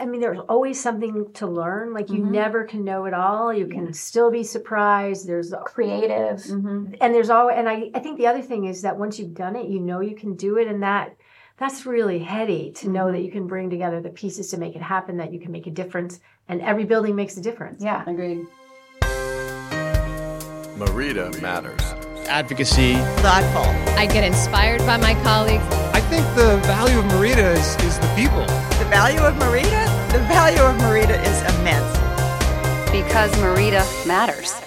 I mean, there's always something to learn. Like you Mhm. never can know it all. You can still be surprised. There's Creative. Mm-hmm. and there's always and I, I think the other thing is that once you've done it, you know you can do it, and that that's really heady to know that you can bring together the pieces to make it happen, that you can make a difference, and every building makes a difference. Yeah. Agreed. MEREDA matters. advocacy. thoughtful. I get inspired by my colleagues. I think the value of MEREDA is, is the people. The value of MEREDA? The value of MEREDA is immense. Because MEREDA matters.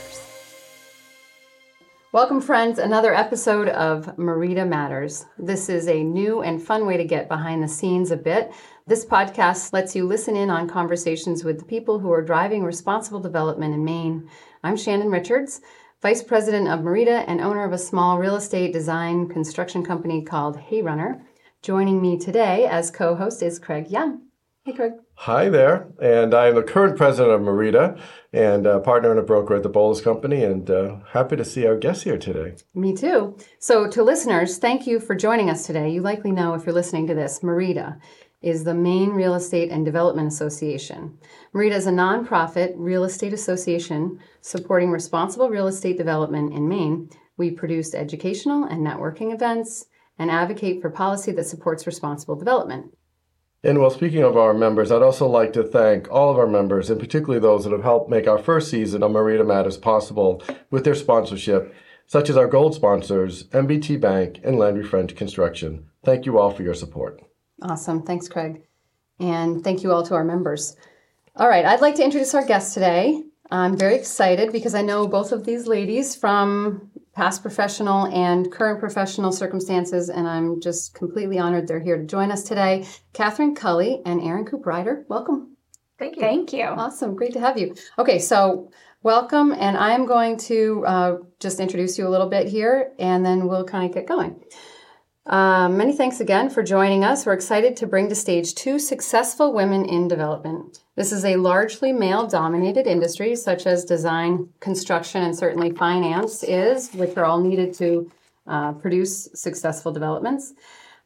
Welcome, friends. Another episode of MEREDA Matters. This is a new and fun way to get behind the scenes a bit. This podcast lets you listen in on conversations with the people who are driving responsible development in Maine. I'm Shannon Richards, Vice President of MEREDA and owner of a small real estate design construction company called Hayrunner. Joining me today as co host is Craig Young. Hey, Craig. Hi there, and I am the current president of MEREDA and a partner and a broker at the Boulos Company, and uh, happy to see our guests here today. Me too. So, to listeners, thank you for joining us today. You likely know if you're listening to this, MEREDA is the Maine Real Estate and Development Association. MEREDA is a nonprofit real estate association supporting responsible real estate development in Maine. We produce educational and networking events and advocate for policy that supports responsible development. And well, speaking of our members, I'd also like to thank all of our members, and particularly those that have helped make our first season of MEREDA Matters possible with their sponsorship, such as our gold sponsors, M&T Bank and Landry French Construction. Thank you all for your support. Awesome. Thanks, Craig. And thank you all to our members. All right, I'd like to introduce our guest today. I'm very excited because I know both of these ladies from past professional and current professional circumstances, and I'm just completely honored they're here to join us today. Catherine Culley and Erin Cooperrider, welcome. Thank you. Thank you. Awesome, great to have you. Okay, so welcome, and I'm going to uh, just introduce you a little bit here, and then we'll kind of get going. Um, many thanks again for joining us. We're excited to bring to stage two successful women in development. This is a largely male dominated industry, such as design, construction, and certainly finance is, which are all needed to uh, produce successful developments.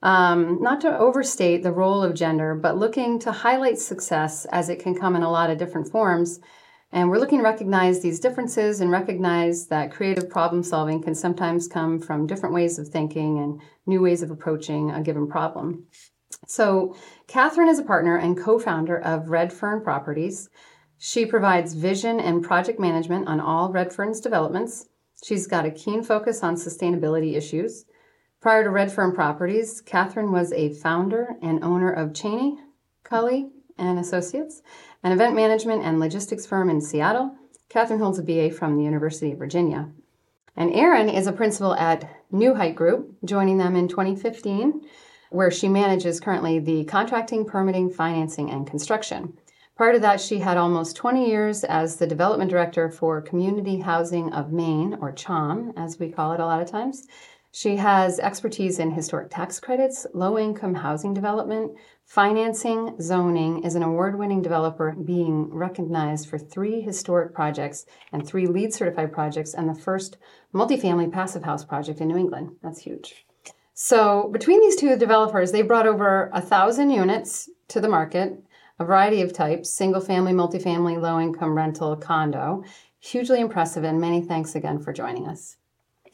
Um, not to overstate the role of gender, but looking to highlight success as it can come in a lot of different forms. And we're looking to recognize these differences and recognize that creative problem solving can sometimes come from different ways of thinking and new ways of approaching a given problem. So, Catherine is a partner and co founder of Redfern Properties. She provides vision and project management on all Redfern's developments. She's got a keen focus on sustainability issues. Prior to Redfern Properties, Catherine was a founder and owner of Cheney, Culley, and Associates, an event management and logistics firm in Seattle. Catherine holds a BA from the University of Virginia. And Erin is a principal at NewHeight Group, joining them in 2015, where she manages currently the contracting, permitting, financing, and construction. Prior to that, she had almost 20 years as the development director for Community Housing of Maine, or CHOM, as we call it a lot of times. She has expertise in historic tax credits, low income housing development, financing, zoning, is an award winning developer being recognized for three historic projects and three LEED certified projects, and the first multifamily passive house project in New England. That's huge. So, between these two developers, they brought over a thousand units to the market, a variety of types single family, multifamily, low income rental, condo. Hugely impressive, and many thanks again for joining us.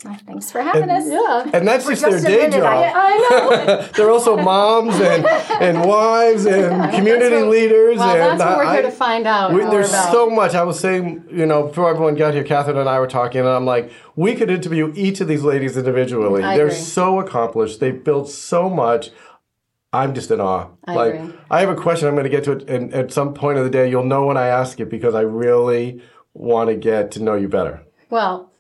Oh, thanks for having us. Yeah. And that's just, just a their day job. I- I know. They're also moms and, and wives and community That's what- leaders. Well, and that's what we're I- here to find out. We, there's about. so much. I was saying, you know, before everyone got here, Catherine and I were talking, and I'm like, we could interview each of these ladies individually. I They're agree. so accomplished. They've built so much. I'm just in awe. I like, agree. I have a question. I'm going to get to it, and at some point of the day, you'll know when I ask it because I really want to get to know you better. Well,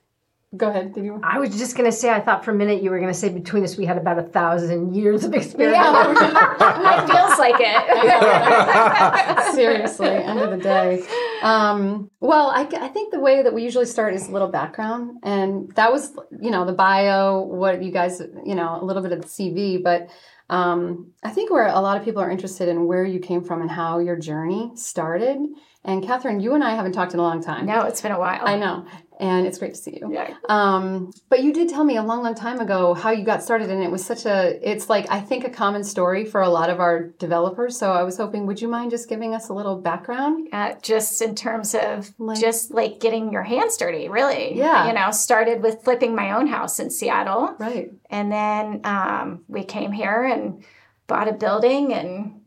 go ahead. Did you? I was just going to say, I thought for a minute you were going to say between us we had about a thousand years of experience. Yeah. it feels like it. Seriously, end of the day. Um, well, I, I think the way that we usually start is a little background, and that was, you know, the bio, what you guys, you know, a little bit of the CV, but um, I think where a lot of people are interested in where you came from and how your journey started. And Catherine, you and I haven't talked in a long time. no, it's been a while. I know. And it's great to see you. Yeah. Um, but you did tell me a long, long time ago how you got started, and it was such a, it's like, I think, a common story for a lot of our developers. So I was hoping, would you mind just giving us a little background? Uh, just in terms of Like- just like getting your hands dirty, really. Yeah. You know, started with flipping my own house in Seattle. Right. And then um, we came here and bought a building and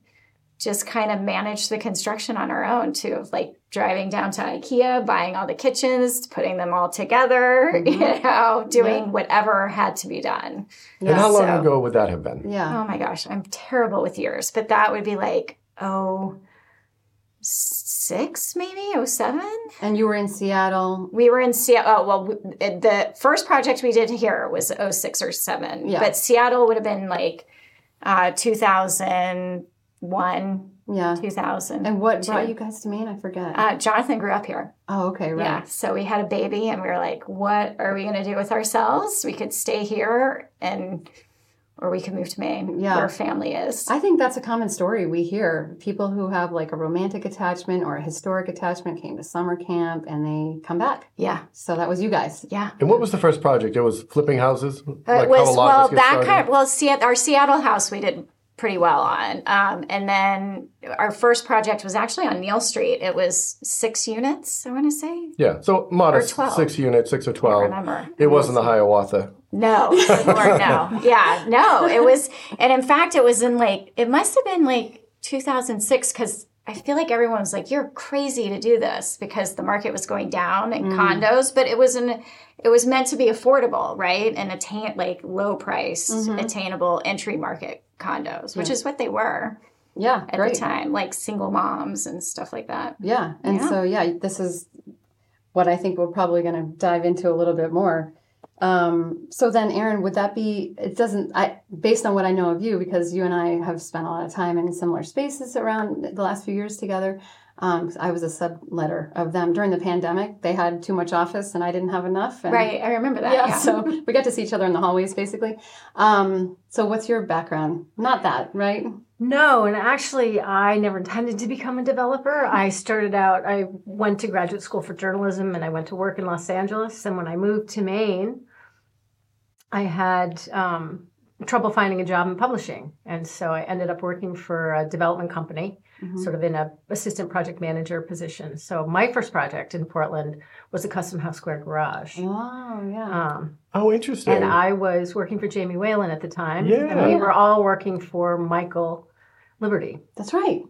just kind of managed the construction on our own too, like driving down to IKEA, buying all the kitchens, putting them all together, you know, doing whatever had to be done. and how long so- ago would that have been? Yeah. Oh my gosh, I'm terrible with years, but that would be like, oh, six maybe, oh seven. And you were in Seattle. We were in Seattle. Oh, well, we- the first project we did here was 06 or 7. Yeah. But Seattle would have been like uh, 2001, Yeah. 2000. And what brought Two. you guys to Maine? I forget. uh, Jonathan grew up here. oh, okay. Right. Yeah. So we had a baby and we were like, what are we going to do with ourselves? We could stay here and, or we could move to Maine Yeah. where family is. I think that's a common story we hear. People who have like a romantic attachment or a historic attachment came to summer camp and they come back. yeah. So that was you guys. Yeah. And what was the first project? It was flipping houses? it Like was how a lot well us that started? kind of well see our seattle house we did pretty well on um, and then our first project was actually on neil street it was six units i want to say Yeah, so modest, Or 12. six units, six or I twelve. remember It wasn't the Hiawatha. no Lord, no yeah no it was and in fact it was in like it must have been like 2006 because I feel like everyone was like, "You're crazy to do this," because the market was going down in mm. condos. But it was an, it was meant to be affordable, right, and attain like low price, mm-hmm. attainable entry market condos, which is what they were Yeah. at great. the time, like single moms and stuff like that. Yeah. And Yeah. so, yeah, this is what I think we're probably going to dive into a little bit more. Um, so then, Erin, would that be? It doesn't. I based on what I know of you, because you and I have spent a lot of time in similar spaces around the last few years together. Um, I was a subletter of them during the pandemic. They had too much office, and I didn't have enough. And, Right, I remember that. Yeah, Yeah. so we got to see each other in the hallways, basically. Um, so, what's your background? Not that, right? No, and actually, I never intended to become a developer. I started out, I went to graduate school for journalism and I went to work in Los Angeles. And when I moved to Maine, I had um, trouble finding a job in publishing. And so I ended up working for a development company, sort of in a assistant project manager position. So my first project in Portland was a custom house square garage. Oh, yeah. Um, Oh, interesting. and I was working for Jamie Whalen at the time. Yeah. And we were all working for Michael Liberty. That's right.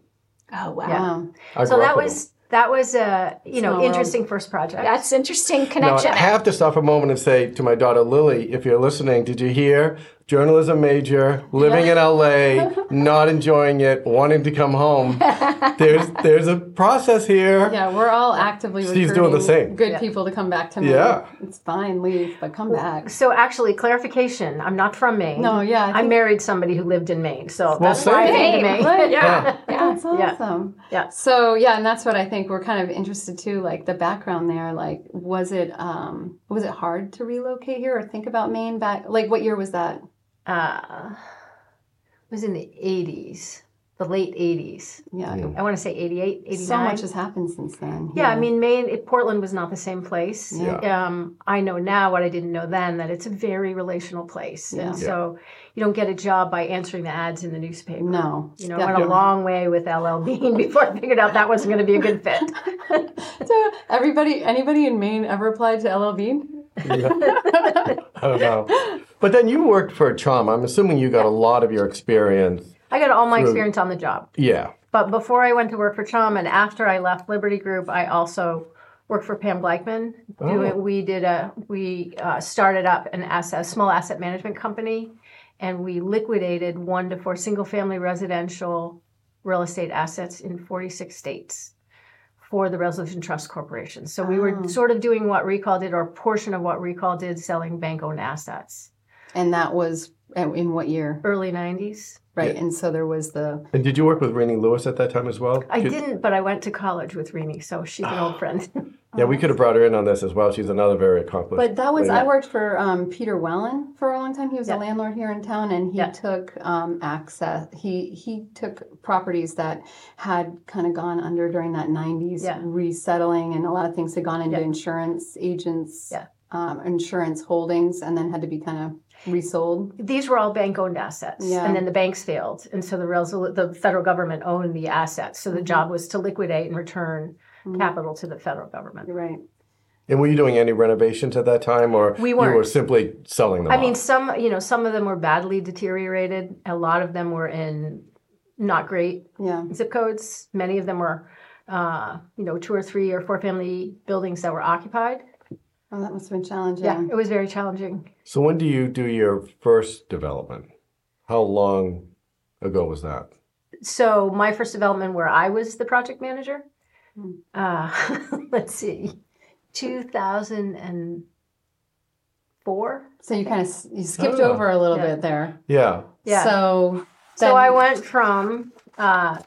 Oh wow, Wow. I So grew that with was that was a you know Small world. interesting first project. that's interesting Now, connection. I have to stop a moment and say to my daughter Lily, if you're listening, did you hear? Journalism major, living in LA, not enjoying it, wanting to come home. There's there's a process here. Yeah, we're all actively She's recruiting doing the same. good people to come back to Maine. Yeah. It's fine, leave, but come back. so actually, clarification: I'm not from Maine. No, yeah, I I, married somebody who lived in Maine, so that's same. why I came to Maine. Right. yeah. That's Yeah. awesome. Yeah. So yeah, and that's what I think we're kind of interested too, like the background there. Like, was it um was it hard to relocate here or think about Maine back? Like, what year was that? Uh, it was in the 80s, the late 80s. Yeah, I want to say 88, 89. so much has happened since then. Yeah, I mean, Maine, it, Portland was not the same place. Yeah. Um, I know now what I didn't know then that it's a very relational place. Yeah. And so you don't get a job by answering the ads in the newspaper. no, You know, Yeah. I went a long way with LL Bean before I figured out that wasn't going to be a good fit. So everybody, anybody in Maine ever applied to LL Bean? I don't know. But then you worked for CHOM. I'm assuming you got a lot of your experience. I got all my Through- experience on the job. Yeah. But before I went to work for CHOM and after I left Liberty Group, I also worked for Pam Gleichman. Doing, we did a we uh, started up an asset, a small asset management company, and we liquidated one to four single family residential real estate assets in 46 states for the Resolution Trust Corporation. So we were sort of doing what Recall did, or a portion of what Recall did, selling bank owned assets. And that was in what year? Early 90s. Right. And so there was the And did you work with Renee Lewis at that time as well? I Did- didn't, but I went to college with Rini, so she's an old friend. Yeah, we could have brought her in on this as well. She's another very accomplished. But that was lady. I worked for um, Peter Wellen for a long time. He was Yeah. a landlord here in town, and he Yeah. took um, access. He he took properties that had kind of gone under during that '90s Yeah. resettling, and a lot of things had gone into Yeah. insurance agents, Yeah. um, insurance holdings, and then had to be kind of resold. These were all bank-owned assets, Yeah. and then the banks failed, and so the resol- the federal government owned the assets. So the Mm-hmm. job was to liquidate and return capital to the federal government. Right. and were you doing any renovations at that time, or We you were simply selling them? I mean, some you know some of them were badly deteriorated. A lot of them were in not great Yeah. zip codes. Many of them were, uh, you know, two or three or four family buildings that were occupied. Oh, that must have been challenging. Yeah, it was very challenging. So when do you do your first development? How long ago was that? So my first development, where I was the project manager, Hmm. uh, let's see, two thousand and four. So you kind of you skipped Oh. over a little Yeah. bit there. Yeah. Yeah. So So I went from uh,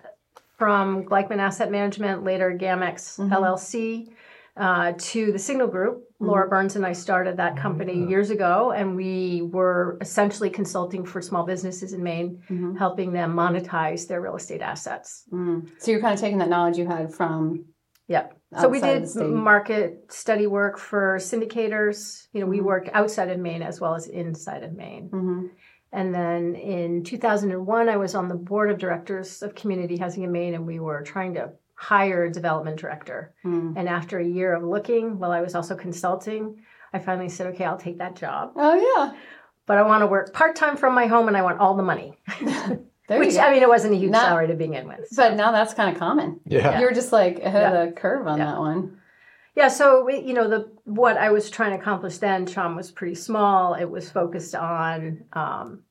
from Gleichman Asset Management, later Gamex Mm-hmm. LLC, uh, to the Signal Group. Laura Burns and I started that company years ago, and we were essentially consulting for small businesses in Maine, Mm-hmm. helping them monetize their real estate assets. Mm. So you're kind of taking that knowledge you had from Yep. So we did market study work for syndicators. You know, Mm-hmm. we worked outside of Maine as well as inside of Maine. Mhm. And then in 2001, I was on the board of directors of Community Housing in Maine, and we were trying to hire a development director. Mm. And after a year of looking, while I was also consulting, I finally said, okay, I'll take that job. Oh yeah. But I want to work part time from my home and I want all the money, which go. I mean, it wasn't a huge Not- salary to begin with. but now that's kind of common. Yeah. You're just like ahead Yeah. of the curve on Yeah. that one. Yeah, so you know the what I was trying to accomplish then, CHOM was pretty small. It was focused on, um,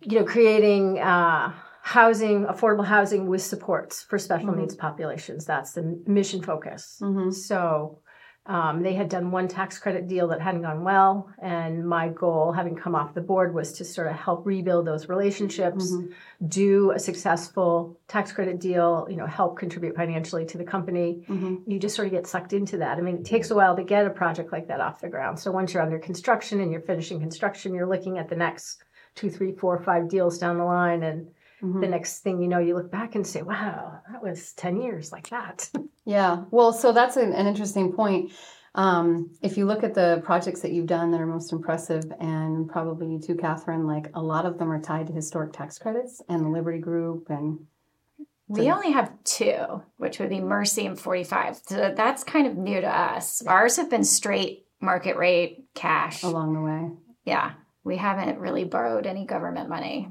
you know, creating uh, housing, affordable housing with supports for special mm-hmm. needs populations. That's the mission focus. Mm-hmm. So um, they had done one tax credit deal that hadn't gone well, and my goal, having come off the board, was to sort of help rebuild those relationships, mm-hmm. do a successful tax credit deal, you know, help contribute financially to the company. You just sort of get sucked into that. I mean, it takes a while to get a project like that off the ground. So once you're under construction and you're finishing construction, you're looking at the next two, three, four, five deals down the line, and the next thing you know, you look back and say, "Wow, that was ten years like that." Yeah. Well, so that's an, an interesting point. Um, if you look at the projects that you've done that are most impressive, and probably you too, Catherine, like a lot of them are tied to historic tax credits and the Liberty Group and We only have two, which would be Mercy and 45. So that's kind of new to us. Ours have been straight market rate cash. along the way. Yeah. We haven't really borrowed any government money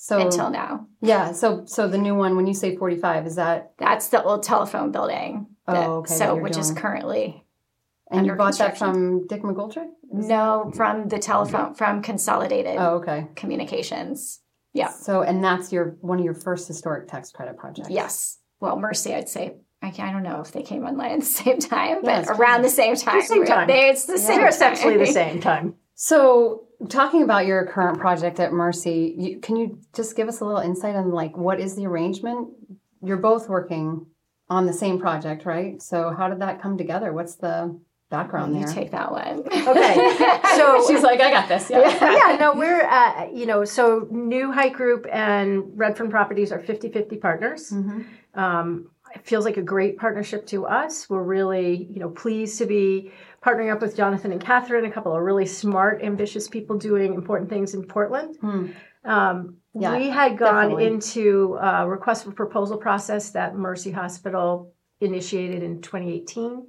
So until now. yeah. So so the new one, when you say forty five, is that That's the old telephone building. Oh, that- okay, So, you're which is doing. currently and you Under bought that from Dick McGoldrick? no from the telephone from Consolidated Oh, okay. Communications. Yeah. So and that's your one of your first historic tax credit projects. Yes. Well, Mercy, I'd say. I, I don't know if they came online at the same time, Yeah, but it's around the same time. same time. They, it's the same. They're essentially the same time. So, talking about your current project at Mercy, you, can you just give us a little insight on like what is the arrangement? You're both working on the same project, right? So, how did that come together? What's the background You there? take that one. Okay. So She's like, I got this. Yeah. yeah, no, we're, uh, you know, so NewHeight Group and Redfern Properties are 50 50 partners. Um, it feels like a great partnership to us. We're really, you know, pleased to be partnering up with Jonathan and Catherine, a couple of really smart, ambitious people doing important things in Portland. Um, Yeah, we had gone definitely. into a request for proposal process that Mercy Hospital initiated in 2018.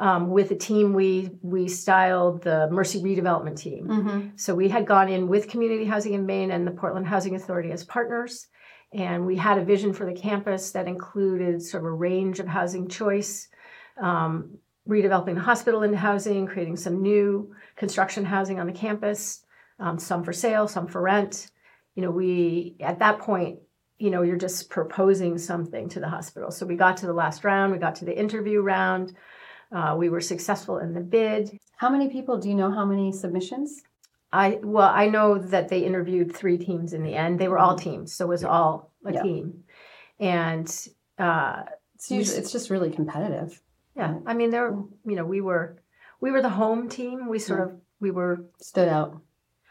Um, with a team we we styled the Mercy redevelopment team. So we had gone in with Community Housing in Maine and the Portland Housing Authority as partners, and we had a vision for the campus that included sort of a range of housing choice, um, redeveloping the hospital into housing, creating some new construction housing on the campus, um, some for sale, some for rent. You know, we at that point, you know, you're just proposing something to the hospital. So we got to the last round, we got to the interview round. Uh, we were successful in the bid. How many people do you know? How many submissions? I well, I know that they interviewed three teams in the end. They were all teams, so it was all a Yeah. team. And uh, It's usually it's just really competitive. Yeah, I mean, there, you know, we were, we were the home team. We sort of, we were. Stood out.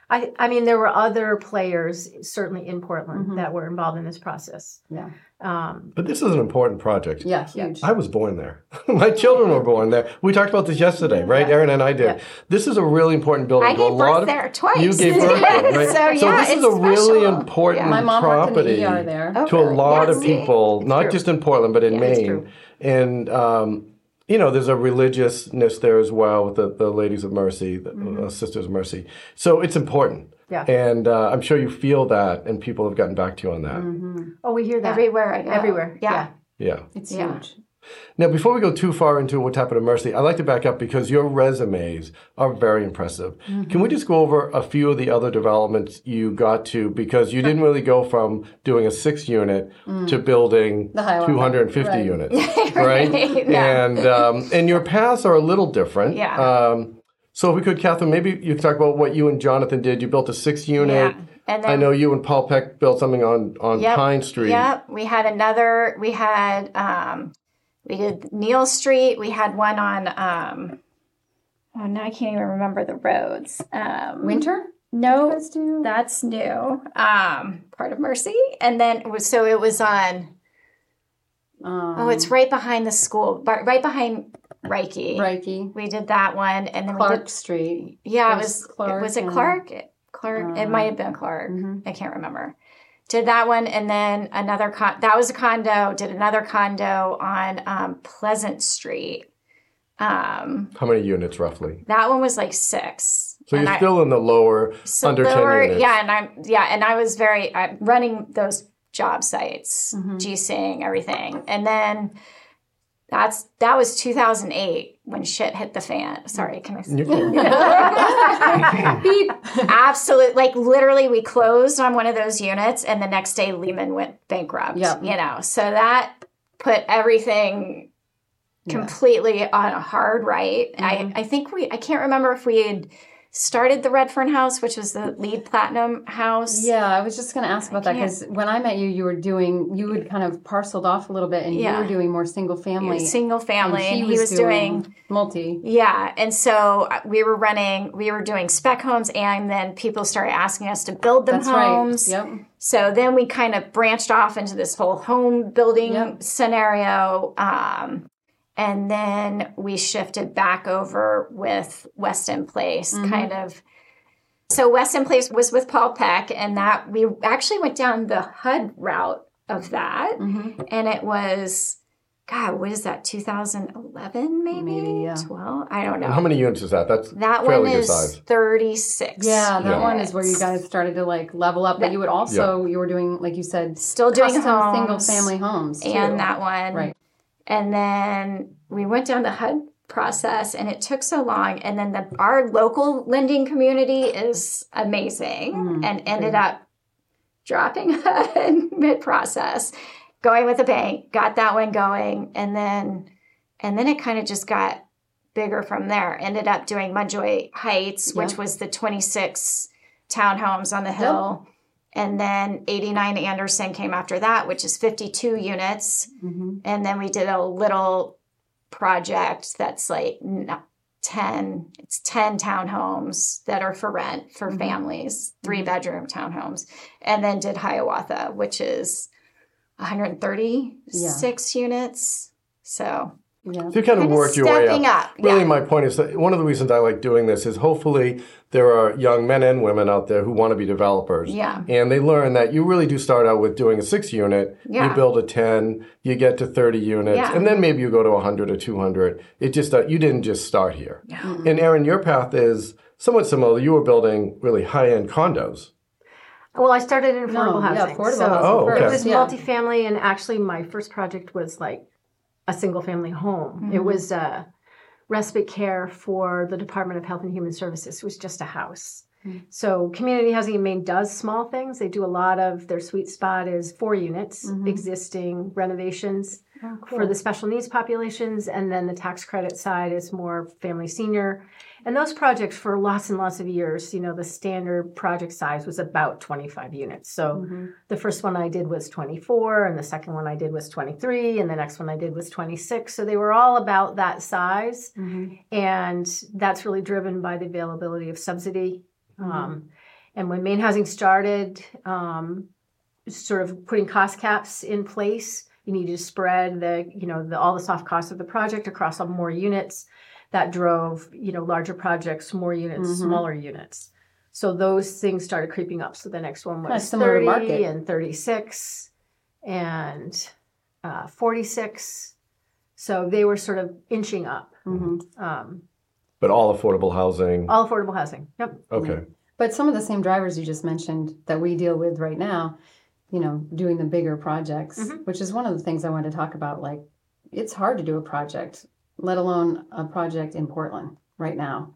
I, I mean, there were other players certainly in Portland that were involved in this process. Yeah. Um, But this is an important project. Yeah, huge. I was born there. My children were born there. We talked about this yesterday, right? Erin and I did. This is a really important building. I to a gave lot of, there twice. You gave birth there, right? So, yeah, this is it's a really special. important My mom worked in property the ER there. Oh, to a lot Yeah, of see? people, not true. just in Portland, but in it's Maine. true. And um, you know, there's a religiousness there as well with the, the Ladies of Mercy, the uh, Sisters of Mercy. So it's important. Yeah. And uh, I'm sure you feel that, and people have gotten back to you on that. oh, we hear that Everywhere I go. Everywhere. Yeah. Yeah. It's Yeah. huge. Now, before we go too far into what's happened to Mercy, I'd like to back up because your resumes are very impressive. Can we just go over a few of the other developments you got to? Because you didn't really go from doing a six unit to building The 250 Right. units, right? Yeah. And um, and your paths are a little different. Yeah. Um, so if we could, Catherine, maybe you could talk about what you and Jonathan did. You built a six unit. Yeah. And I know you and Paul Peck built something on on Yep. Pine Street. Yep. We had another. We had. Um, we did Neal Street. We had one on. Um, oh, now I can't even remember the roads. Um, Winter? No, that's new. Um, part of Mercy, and then it was so it was on. Um, Oh, it's right behind the school, but right behind Reiki. Reiki. We did that one, and then Clark did. Street. Yeah, it was. Clark was it and- Clark? Clark. it might have been Clark. Mm-hmm. I can't remember. Did that one, and then another. Con- that was a condo. Did another condo on um, Pleasant Street. Um, How many units roughly? that one was like six. So And you're I- still in the lower so under there 10 units. Yeah, and I'm yeah, and I was very I'm running those job sites, Mm-hmm. GCing everything, and then that's that was 2008 when shit hit the fan. Sorry, can I? You can- Beep. Absolutely. Like literally, we closed on one of those units, and the next day Lehman went bankrupt. Yep. You know, so that put everything completely on a hard right. Mm-hmm. I, I think we, I can't remember if we had started the Redfern House, which was the LEED platinum house. Yeah, I was just going to ask about that because when I met you, you were doing, you had kind of parceled off a little bit and Yeah. you were doing more single family. Single family, and he, was, doing multi. Yeah, and so uh, we were running, we were doing spec homes, and then people started asking us to build them That's homes. right. Yep. So then we kind of branched off into this whole home building Yep. scenario. Um, and then we shifted back over with Weston Place, Mm-hmm. kind of. So Weston Place was with Paul Peck, and that we actually went down the HUD route of that. Mm-hmm. And it was, God, what is that, 2011 maybe? Maybe, yeah. 12? I don't know. how many units is that? That's That fairly one good is size. 36. Yeah, that Yeah. one is where you guys started to like level up, but you would also, you were doing, like you said, Still doing custom homes. single family homes. Too. and that one. Right. And then we went down the HUD process and it took so long. And then the, our local lending community is amazing Mm, and ended up dropping HUD mid process, going with a bank, got that one going. And then, and then it kind of just got bigger from there. Ended up doing Munjoy Heights, which was the 26 townhomes on the hill. And then 89 Anderson came after that, which is 52 units. Mhm. And then we did a little project that's like 10, it's 10 townhomes that are for rent for Mm-hmm. families, three bedroom townhomes. And then did Hiawatha, which is 136 units. So Yeah. So you kind of Kinda worked your way up. up, Really, yeah. my point is that one of the reasons I like doing this is hopefully there are young men and women out there who want to be developers. Yeah. And they learn that you really do start out with doing a six unit, Yeah. you build a 10, you get to 30 units, Yeah. and then maybe you go to 100 or 200. It just, uh, you didn't just start here. Yeah. And Erin, your path is somewhat similar. You were building really high end condos. Well, I started in affordable No, yeah, affordable so housing Oh, okay. It was Yeah. multifamily, and actually, my first project was like a single family home. Mm-hmm. It was uh, respite care for the Department of Health and Human Services. It was just a house. Mm-hmm. So, community housing in Maine does small things. They do a lot of their sweet spot is four units, Mm-hmm. existing renovations. For the special needs populations, and then the tax credit side is more family senior. And those projects for lots and lots of years, you know, the standard project size was about 25 units. So the first one I did was 24, and the second one I did was 23, and the next one I did was 26. So they were all about that size. And that's really driven by the availability of subsidy. Um, and when Maine Housing started, um, sort of putting cost caps in place, you need to spread the, you know, the, all the soft costs of the project across all more units. That drove, you know, larger projects, more units, smaller units. So those things started creeping up. So the next one was 30 market. and 36 and uh, 46. So they were sort of inching up. Mm-hmm. Um, But all affordable housing. all affordable housing. Yep. Okay. But some of the same drivers you just mentioned that we deal with right now, you know, doing the bigger projects, Mm-hmm. which is one of the things I wanted to talk about. Like, it's hard to do a project, let alone a project in Portland right now.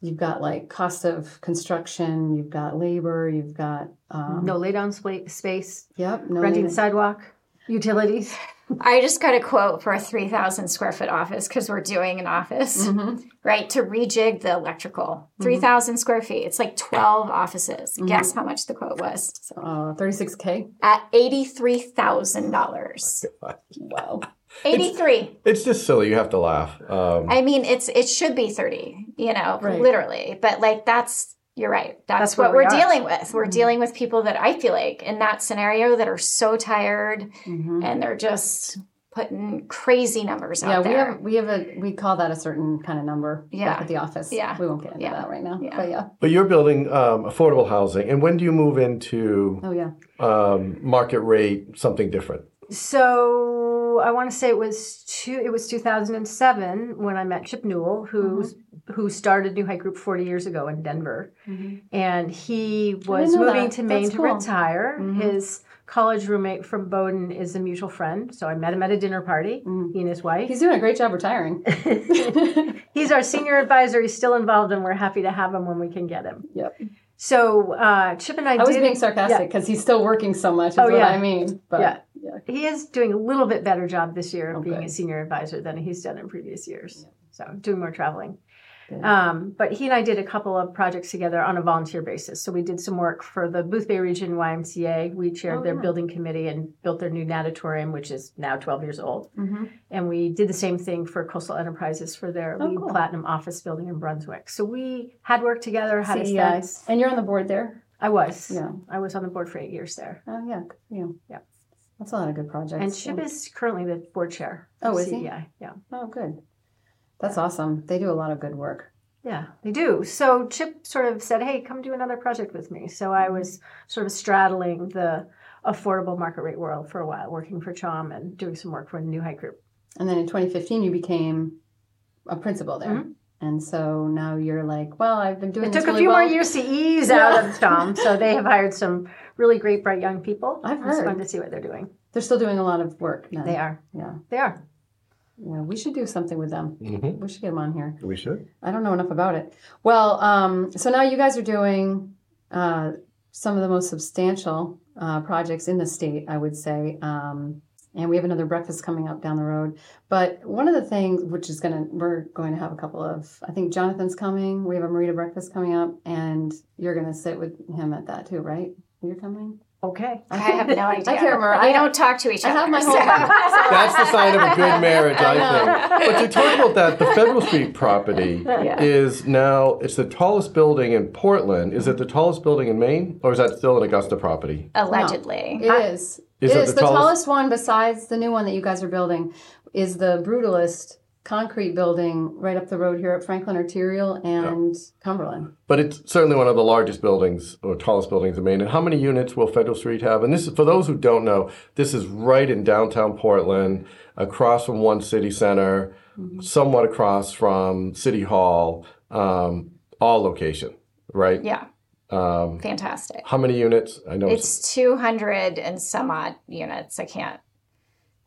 You've got like cost of construction, you've got labor, you've got, um, No lay down spa- space, yep, no renting sidewalk, utilities. I just got a quote for a 3,000 square foot office because we're doing an office, Mm-hmm. right? To rejig the electrical. 3,000 square feet. It's like 12 offices. Mm-hmm. Guess how much the quote was? uh, 36K. At $83,000. Wow. 83. It's just silly. You have to laugh. Um, I mean, it's it should be 30, you know, Right. literally. But like that's you're right. That's, That's what we we're are. dealing with. We're dealing with people that I feel like in that scenario that are so tired Mm-hmm. and they're just putting crazy numbers out Yeah, we there. have we have a we call that a certain kind of number Yeah. back at the office. Yeah. we won't get into Yeah. that right now. Yeah. But yeah, but you're building um, affordable housing. And when do you move into oh yeah, um, market rate, something different? So I want to say it was two. It was 2007 when I met Chip Newell, who mm-hmm. who started NewHeight Group 40 years ago in Denver, mm-hmm. and he was moving that. to Maine That's to cool. retire. Mm-hmm. His college roommate from Bowdoin is a mutual friend, so I met him at a dinner party. Mm. He and his wife. he's doing a great job retiring. He's our senior advisor. He's still involved, and we're happy to have him when we can get him. yep. So uh, Chip and I, I was did, being sarcastic because he's still working so much. Is Oh, what yeah. I mean. But Yeah. Yeah. he is doing a little bit better job this year of being a senior advisor than he's done in previous years. So doing more traveling. Um, but he and I did a couple of projects together on a volunteer basis. So we did some work for the Boothbay Region YMCA. We chaired Oh, their yeah. building committee and built their new natatorium, which is now 12 years old. Mm-hmm. And we did the same thing for Coastal Enterprises for their Oh, LEED cool. platinum office building in Brunswick. So we had worked together, had aesthetics. And you're on the board there. I was. Yeah. I was on the board for eight years there. Oh yeah. you. Yeah. That's a lot of good projects. And Chip Yeah. is currently the board chair. Oh, is he? Yeah. Oh, good. That's awesome. They do a lot of good work. Yeah, they do. So Chip sort of said, "Hey, come do another project with me." So I was sort of straddling the affordable market rate world for a while, working for CHOM and doing some work for the NewHeight Group. And then in 2015, you became a principal there. Mm-hmm. And so now you're like, well, I've been doing It this took a few well. more years to ease out of CHOM, so they have hired some really great, bright young people. I've heard. It's fun to see what they're doing. They're still doing a lot of work. Now. They are. Yeah. They are. Yeah. We should do something with them. Mhm. We should get them on here. We should. I don't know enough about it. Well, um, so now you guys are doing uh, some of the most substantial uh, projects in the state, I would say. Um, and we have another breakfast coming up down the road. But one of the things, which is going to, we're going to have a couple of, I think Jonathan's coming. We have a MEREDA breakfast coming up, and you're going to sit with him at that too, right? You're coming? Okay. I have no idea. I can't remember. We I- don't talk to each other. I have my whole- so- That's the sign of a good marriage, I think. But to talk about that, the Federal Street property Yeah. is now it's the tallest building in Portland. Is it the tallest building in Maine, or is that still an Augusta property? Allegedly. It is. Is it is. the The, tallest- tallest one, besides the new one that you guys are building, is the brutalist concrete building right up the road here at Franklin Arterial and Cumberland. But it's certainly one of the largest buildings or tallest buildings in Maine. And how many units will Federal Street have? And this is for those who don't know, this is right in downtown Portland, across from One City Center, somewhat across from City Hall, um, all location, right? Yeah. Um, Fantastic. how many units? I know It's 200 and some odd units. I can't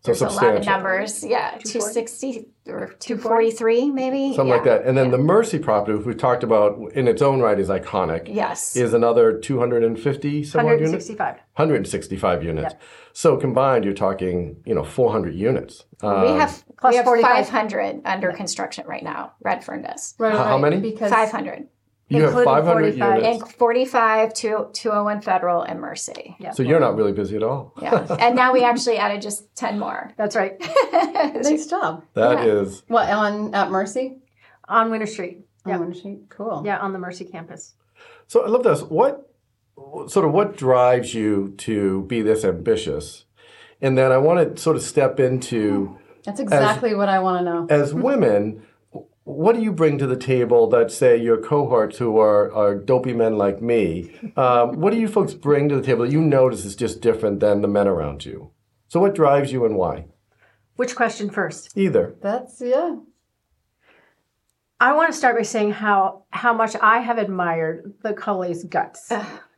there's a lot of numbers. Yeah, 260 or 243 maybe. Something yeah. like that. And then the Mercy property, which we talked about in its own right is iconic, Yes. is another 250 some odd units? 165. 165 units. So combined, you're talking, you know, 400 units. we Um, have plus we have 500 under construction right now. Redfern does Right, How- how many? Because 500 you have including 500 45. units. and 45 to 201 Federal and Mercy. Yeah. So you're not really busy at all. Yeah, and now we actually added just 10 more. That's right. nice job. That is. What on at Mercy? On Winter Street. On Yeah. Winter Street? Cool. Yeah, on the Mercy campus. So I love this. What sort of what drives you to be this ambitious? And then I want to sort of step into That's exactly what I want to know. as women, what do you bring to the table that say your cohorts who are, are dopey men like me? Um, what do you folks bring to the table that you notice is just different than the men around you? So what drives you and why? Which question first? Either. That's yeah. I want to start by saying how how much I have admired the Culley's guts.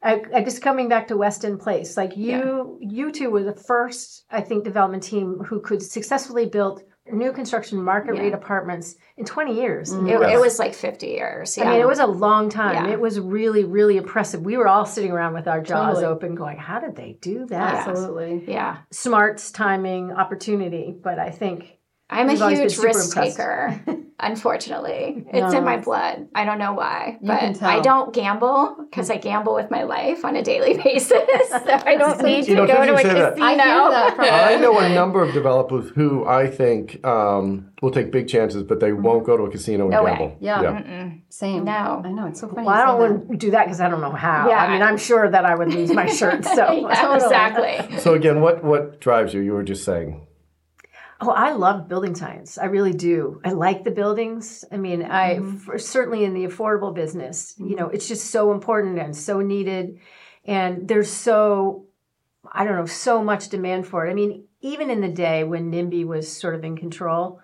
I, I just coming back to Weston Place, like you, you two were the first, I think, development team who could successfully build new construction market rate apartments in 20 years. Mm-hmm. It, it was like 50 years. Yeah. I mean, it was a long time. Yeah. It was really, really impressive. We were all sitting around with our jaws Totally. open, going, "How did they do that?" Absolutely. yeah. Smarts, timing, opportunity. But I think I'm a We've always huge risk impressed. taker. Unfortunately, it's in my blood. I don't know why, but. I don't gamble because I gamble with my life on a daily basis. so I don't need to know, go to a casino. I hear that from I know a number of developers who I think um, will take big chances, but they won't go to a casino and No way. gamble. Yeah. Same. No. I know it's so funny. well, I don't that. want to do that because I don't know how. Yeah. I mean, I'm sure that I would lose my shirt. So Yeah, exactly. So again, what what drives you? You were just saying. Oh, I love building science. I really do. I like the buildings. I mean, I for, certainly in the affordable business, you know, it's just so important and so needed. And there's so, I don't know, so much demand for it. I mean, even in the day when NIMBY was sort of in control,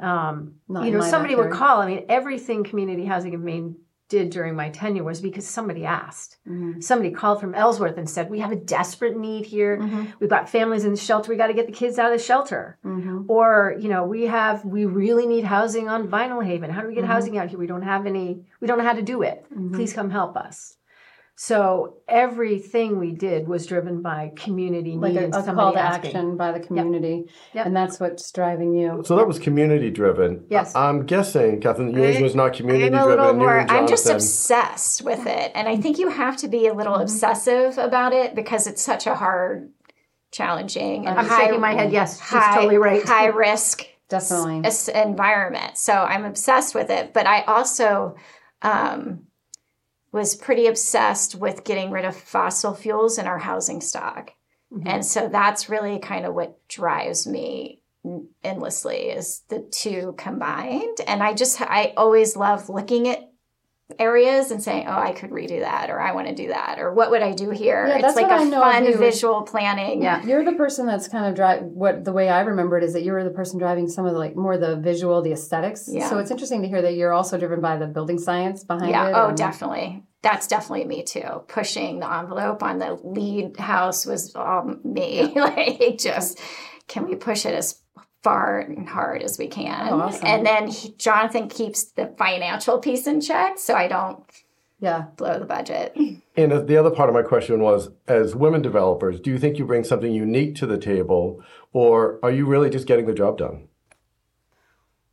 um, you know, somebody would call. I mean, everything community housing in Maine did during my tenure was because somebody asked. Mm-hmm. Somebody called from Ellsworth and said, "We have a desperate need here. Mm-hmm. We've got families in the shelter. We got to get the kids out of the shelter." Mm-hmm. Or, you know, we have we really need housing on Vinalhaven. How do we get housing out here? We don't have any. We don't know how to do it. Please come help us. So everything we did was driven by community like need a, and a call to asking. action by the community, Yep. and that's what's driving you. So that was community driven. Yes. I- I'm guessing, Catherine, yours was not community I'm a driven. little more. I'm just obsessed with it, and I think you have to be a little obsessive about it because it's such a hard, challenging, and I'm high, shaking my head. Yes, she's totally right. high risk Definitely. s- environment. So I'm obsessed with it, but I also um, was pretty obsessed with getting rid of fossil fuels in our housing stock. Mm-hmm. And so that's really kind of what drives me endlessly is the two combined. And I just, I always love looking at areas and saying, oh, I could redo that, or I want to do that, or what would I do here? Yeah, it's like a fun visual planning. Yeah. You're the person that's kind of drive. What the way I remember it is that you were the person driving some of the like more the visual, the aesthetics. Yeah. So it's interesting to hear that you're also driven by the building science behind Yeah. it. Oh, definitely. That's definitely me too. Pushing the envelope on the LEED house was all me. like, just can we push it as far and hard as we can? Oh, awesome. And then he, Jonathan keeps the financial piece in check, so I don't Yeah. blow the budget. And uh, the other part of my question was, as women developers, do you think you bring something unique to the table, or are you really just getting the job done?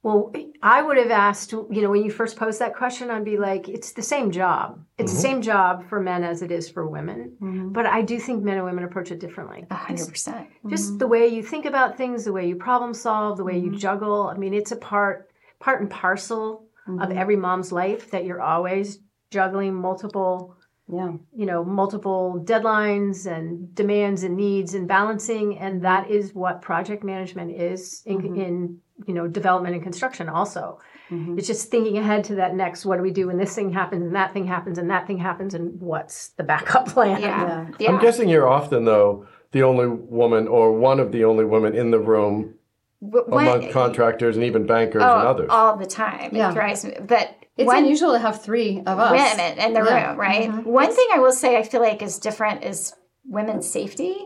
Well, I would have asked, you know, when you first posed that question, I'd be like, it's the same job. It's the mm-hmm. same job for men as it is for women. Mm-hmm. But I do think men and women approach it differently. A hundred percent. Just mm-hmm. the way you think about things, the way you problem solve, the way you juggle. I mean, it's a part, part and parcel of every mom's life that you're always juggling multiple Yeah. you know multiple deadlines and demands and needs and balancing and that is what project management is in, in you know development and construction also mm-hmm. it's just thinking ahead to that next what do we do when this thing happens and that thing happens and that thing happens and what's the backup plan Yeah. Yeah. I'm guessing you're often, though, the only woman or one of the only women in the room Wh- when- among contractors and even bankers and oh, others. all the time. Yeah. It drives me. But It's one, unusual to have three of us. women in the Yeah. room, right? Mm-hmm. One thing I will say I feel like is different is women's safety.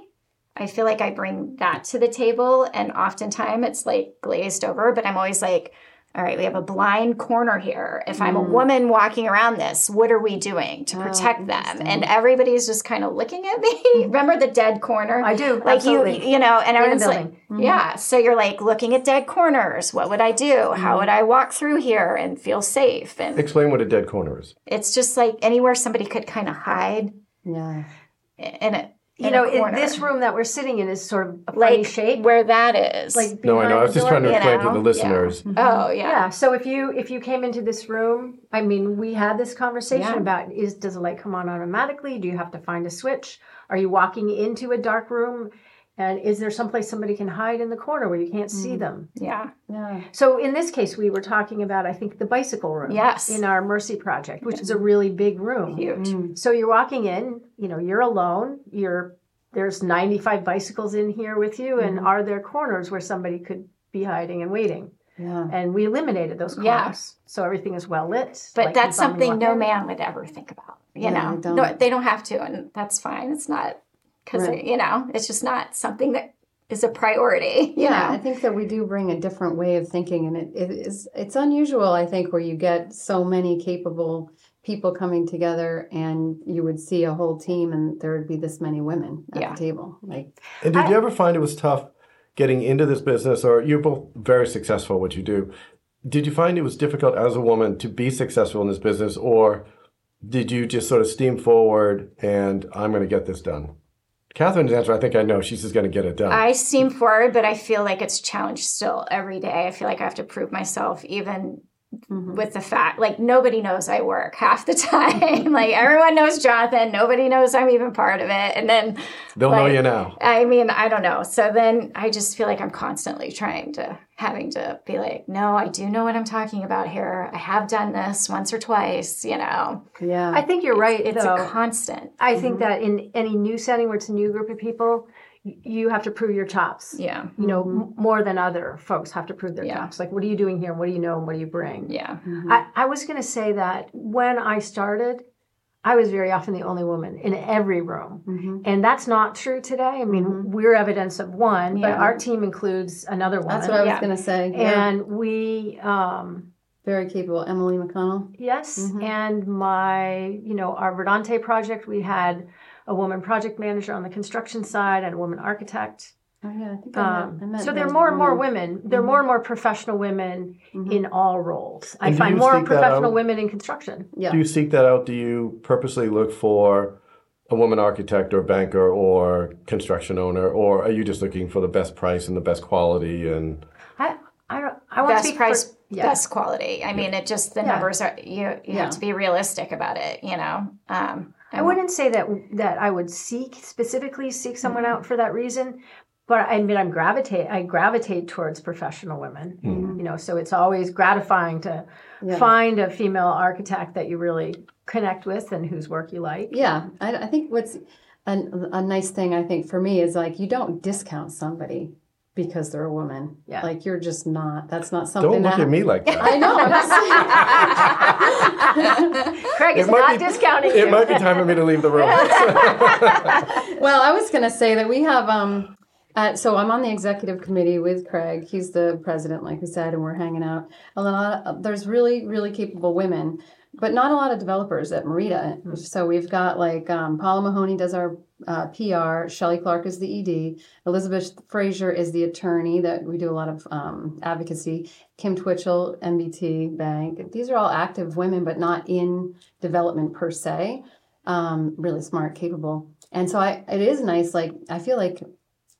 I feel like I bring that to the table, and oftentimes it's like glazed over. But I'm always like, all right, we have a blind corner here. If I'm a mm. woman walking around this, what are we doing to oh, protect them? And everybody's just kind of looking at me. Mm. Remember the dead corner? I do, Like absolutely. you, you know, and a everyone's like, building. Mm-hmm. yeah. So you're like looking at dead corners. What would I do? How mm-hmm. would I walk through here and feel safe? And Explain what a dead corner is. it's just like anywhere somebody could kind of hide Yeah. And it. You know, in this room that we're sitting in is sort of a funny like shape. where that is. Like No, I know. I was just trying to explain to the listeners. oh yeah. Yeah. So if you if you came into this room, I mean, we had this conversation Yeah. about is does the light come on automatically? Do you have to find a switch? Are you walking into a dark room? And is there someplace somebody can hide in the corner where you can't see mm. them? Yeah. Yeah. So in this case, we were talking about I think the bicycle room. Yes. In our Mercy project, which is a really big room. Huge. Mm. So you're walking in, you know, you're alone. You're there's 95 bicycles in here with you, and mm-hmm. are there corners where somebody could be hiding and waiting? Yeah. And we eliminated those corners, Yeah. so everything is well lit. But light that's comes on when you something no man would ever think about. You Yeah, know, they don't. No, they don't have to, and that's fine. It's not because Right. you know it's just not something that is a priority. You yeah, I think that we do bring a different way of thinking, and it, it is it's unusual. I think where you get so many capable people coming together, and you would see a whole team, and there would be this many women at Yeah. the table. Like, And did you ever find it was tough getting into this business, or you're both very successful at what you do? Did you find it was difficult as a woman to be successful in this business, or did you just sort of steam forward and I'm going to get this done? Catherine's answer, I think I know. She's just going to get it done. I seem forward, but I feel like it's challenged still every day. I feel like I have to prove myself, even Mm-hmm. with the fact like nobody knows I work half the time. like everyone knows Jonathan, nobody knows I'm even part of it, and then They'll know you now. I mean, I don't know. So then I just feel like I'm constantly trying to having to be like, no, I do know what I'm talking about here. I have done this once or twice, you know. yeah, I think you're right. It's though. a constant. I think that in any new setting where it's a new group of people, y- you have to prove your chops. Yeah. You know, m- more than other folks have to prove their Yeah. chops. Like, what are you doing here? What do you know? And what do you bring? Yeah. I, I was going to say that when I started, I was very often the only woman in every room. Mm-hmm. And that's not true today. I mean, we're evidence of one, but our team includes another woman. that's what I was yeah. going to say. Yeah. And we, um, Very capable, Emily McConnell. yes, Mm-hmm. and my, you know, our Verdante project, we had a woman project manager on the construction side and a woman architect. Oh yeah, I think I met, I Um, met so there are more and more women. women. There are more and more professional women in all roles. I And do find more professional women in construction. Yeah. Do you seek that out? Do you purposely look for a woman architect or banker or construction owner, or are you just looking for the best price and the best quality? And I, I, I want to Best price, for, yeah. best quality. I mean, it just the Yeah. numbers are you. You Yeah. have to be realistic about it. You know. Um, I mm. wouldn't say that that I would seek specifically seek someone out mm. for that reason, but I mean I'm gravitate I gravitate towards professional women. Mm. You know, so it's always gratifying to find a female architect that you really connect with and whose work you like. Yeah, I, I think what's a, a nice thing I think for me is like you don't discount somebody because they're a woman. Yeah. Like you're just not. That's not something. don't look that, at me like that. I know. Craig is not be- discounting It you. might be time for me to leave the room. well, I was going to say that we have. um uh, so I'm on the executive committee with Craig. He's the president, like we said, and we're hanging out. A lot. Of, there's really, really capable women, but not a lot of developers at MEREDA. So we've got like um, Paula Mahoney does our uh, PR. Shelley Clark is the ED. Elizabeth Frazier is the attorney that we do a lot of um, advocacy. Kim Twitchell, M&T Bank. These are all active women, but not in development per se. Um, really smart, capable, and so I. It is nice. Like I feel like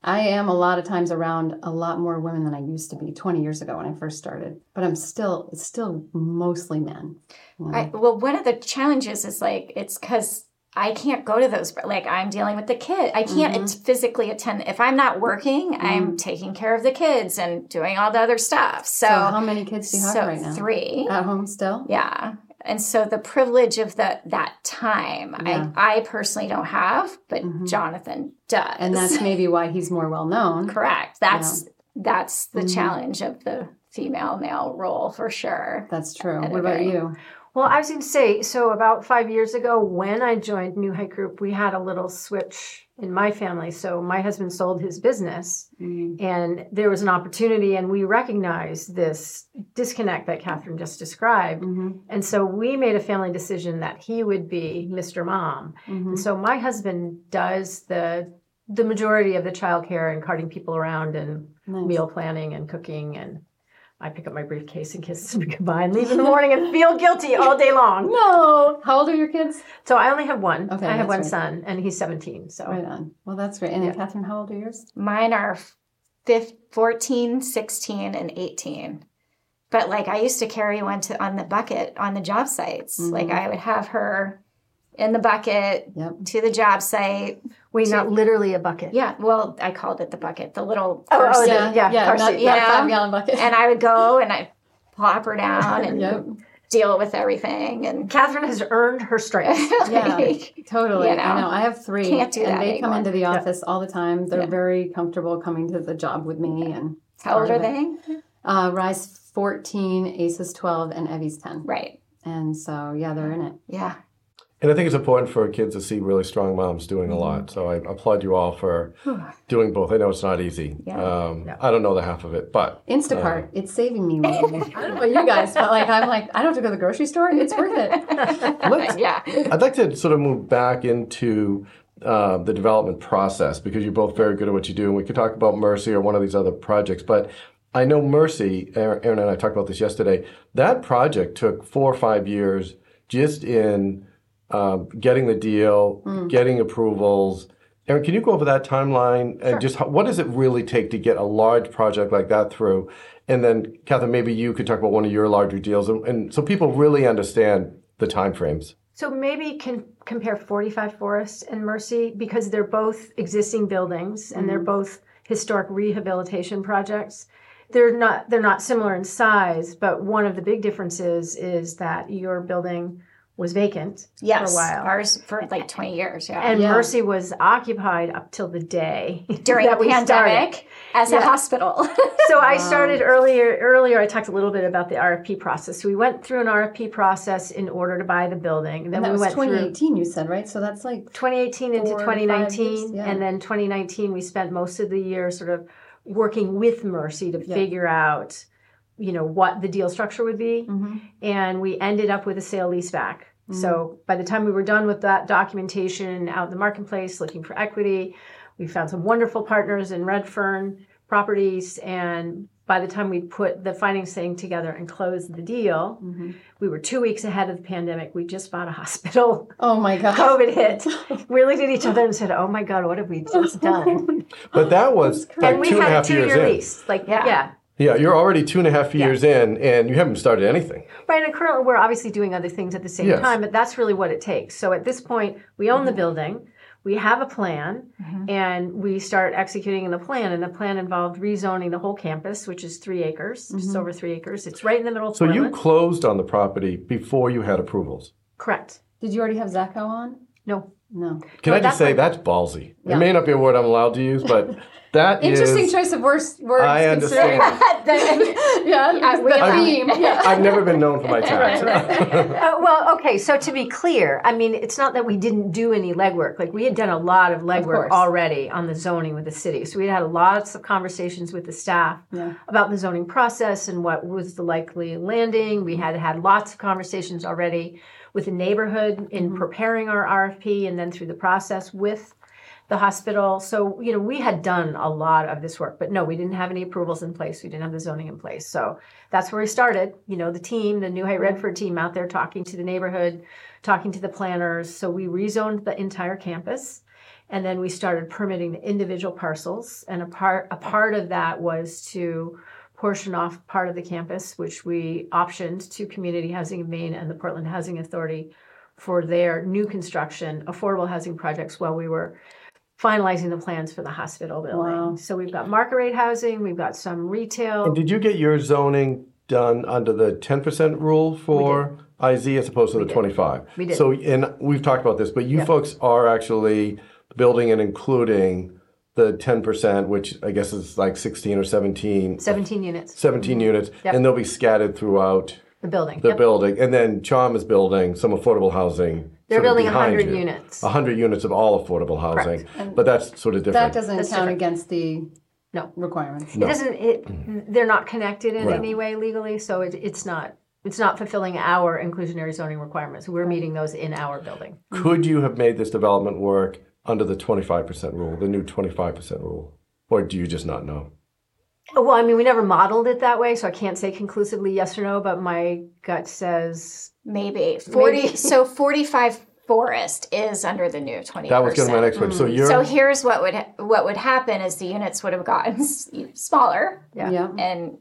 I am a lot of times around a lot more women than I used to be 20 years ago when I first started. But I'm still, it's still mostly men. you know? I, well, one of the challenges is like it's because I can't go to those. Like I'm dealing with the kid. I can't Mm-hmm. physically attend. If I'm not working, I'm taking care of the kids and doing all the other stuff. So, so how many kids do you have so right now? three. At home still? Yeah. And so the privilege of the that time, Yeah. Mm-hmm. I, I personally don't have, but Jonathan does. And that's maybe why he's more well known. correct. That's that's the challenge of the female male role for sure. That's true. What about very- you? Well, I was going to say, so about five years ago, when I joined NewHeight Group, we had a little switch in my family. So my husband sold his business, mm. and there was an opportunity, and we recognized this disconnect that Catherine just described. Mm-hmm. And so we made a family decision that he would be Mr. Mom. And mm-hmm. so my husband does the the majority of the childcare and carting people around and meal planning and cooking and I pick up my briefcase and kiss them goodbye and leave in the morning and feel guilty all day long. No. How old are your kids? So I only have one. Okay, I have one right. son and he's 17. So Right on. Well, that's great. And then Catherine, how old are yours? Mine are fif- 14, 16, and 18. But like I used to carry one to on the bucket on the job sites. Like mm-hmm. I would have her in the bucket Yep. to the job site. wait, not literally a bucket. Yeah, well, I called it the bucket, the little Oh, car oh, seat. yeah, yeah, yeah, car not, Yeah. a five gallon bucket. And I would go and I plop her down and Yep. deal with everything. And Catherine has earned her stripes. Yeah. Totally. You know, I know. I have three. can't do and that they come into the office all the time. They're Yeah. very comfortable coming to the job with me. And how old are they? Uh, Rise 14, Ace is 12, and Evie's 10. Right. And so, yeah, they're in it. Yeah. And I think it's important for kids to see really strong moms doing a lot. So I applaud you all for doing both. I know it's not easy. Yeah. Um, I don't know the half of it, but Instacart, it's saving me. money. I don't know about you guys, but like, I'm like, I don't have to go to the grocery store. It's worth it. let's, Yeah. I'd like to sort of move back into uh, the development process because you're both very good at what you do. And we could talk about Mercy or one of these other projects. But I know Mercy, Erin Erin and I talked about this yesterday, that project took four or five years just in um, getting the deal, getting approvals. Erin, can you go over that timeline and just how, what does it really take to get a large project like that through? And then, Catherine, maybe you could talk about one of your larger deals, and, and so people really understand the timeframes. So maybe can compare 45 Forest and Mercy because they're both existing buildings and they're both historic rehabilitation projects. They're not they're not similar in size, but one of the big differences is that your building was vacant Yes. for a while. Ours for like 20 years. Yeah. and Yeah. Mercy was occupied up till the day During that the we pandemic started. as a hospital. So I started earlier. Earlier, I talked a little bit about the RFP process. So we went through an RFP process in order to buy the building. Then And that we was went through 2018, you said, right? So that's like, 2018 into Four to five 2019 years, yeah. and then 2019 we spent most of the year sort of working with mercy to figure out you know what the deal structure would be Mm-hmm. and we ended up with a sale leaseback so by the time we were done with that documentation out in the marketplace looking for equity we found some wonderful partners in redfern properties and by the time we put the financing together and closed the deal Mm-hmm. we were two weeks ahead of the pandemic we just bought a hospital oh my God. COVID hit, we looked at each other and said, "Oh my God, what have we just done?" But that was like and we two and a had a half years two-year in. lease. Like, yeah. Yeah, you're already two and a half years in, and you haven't started anything. right. And currently, we're obviously doing other things at the same Yes. time, but that's really what it takes. So at this point, we own the mm-hmm. building. We have a plan, mm-hmm. and we start executing the plan. And the plan involved rezoning the whole campus, which is three acres, just mm-hmm. over three acres. It's right in the middle of So you closed on the property before you had approvals. Correct. Did you already have Zacho on? No. No. Can No, I just say like- that's ballsy? It may not be a word I'm allowed to use, but that is. Interesting choice of words. words I considering- understand. yeah, we the are. theme. Yeah. I've never been known for my tax. Uh, well, okay. So to be clear, I mean, it's not that we didn't do any legwork. Like we had done a lot of legwork course. already on the zoning with the city. So we had lots of conversations with the staff Yeah. about the zoning process and what was the likely landing. We had had lots of conversations already with the neighborhood in mm-hmm. preparing our RFP and then through the process with the hospital. So, you know, we had done a lot of this work, but no, we didn't have any approvals in place. We didn't have the zoning in place. So that's where we started. You know, the team, the NewHeight mm-hmm. Redfern team out there talking to the neighborhood, talking to the planners. So we rezoned the entire campus. And then we started permitting the individual parcels. And a part a part of that was to portion off part of the campus, which we optioned to Community Housing of Maine and the Portland Housing Authority for their new construction affordable housing projects while we were finalizing the plans for the hospital building. Wow. So we've got market rate housing, we've got some retail. And did you get your zoning done under the 10% rule for IZ as opposed to the 25? We did. So, and we've talked about this, but you folks are actually building and including the 10%, which I guess is like 16 or 17, 17 units. 17 mm-hmm. units, Yep. and they'll be scattered throughout The building. the Yep. building, and then CHOM is building some affordable housing. They're sort of building behind 100 you. units. 100 units of all affordable housing, but that's sort of different. That doesn't That's count different. against the No. requirements. It doesn't. It, they're not connected in Right. any way legally, so it, it's not. It's not fulfilling our inclusionary zoning requirements. We're meeting those in our building. Could you have made this development work under the 25% rule, the new 25% rule? Or do you just not know? Oh, well, I mean, we never modeled it that way, so I can't say conclusively yes or no. But my gut says Maybe 40 so 45 forest is under the new 20 That was going to be my next question. So mm-hmm. you're so here's what would what would happen is the units would have gotten smaller Yeah. Yeah. and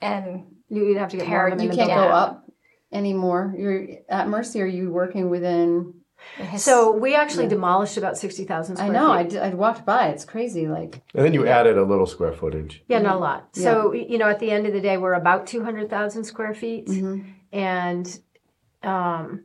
and you'd have to get more Pair- of them You in can't building. go up anymore. You're at Mercy. Are you working within? So we actually demolished about sixty thousand I square know. I, feet. d- I walked by. It's crazy. Like and then you added a little square footage. Yeah, not a lot. So you know, at the end of the day, we're about two hundred thousand square feet, and um,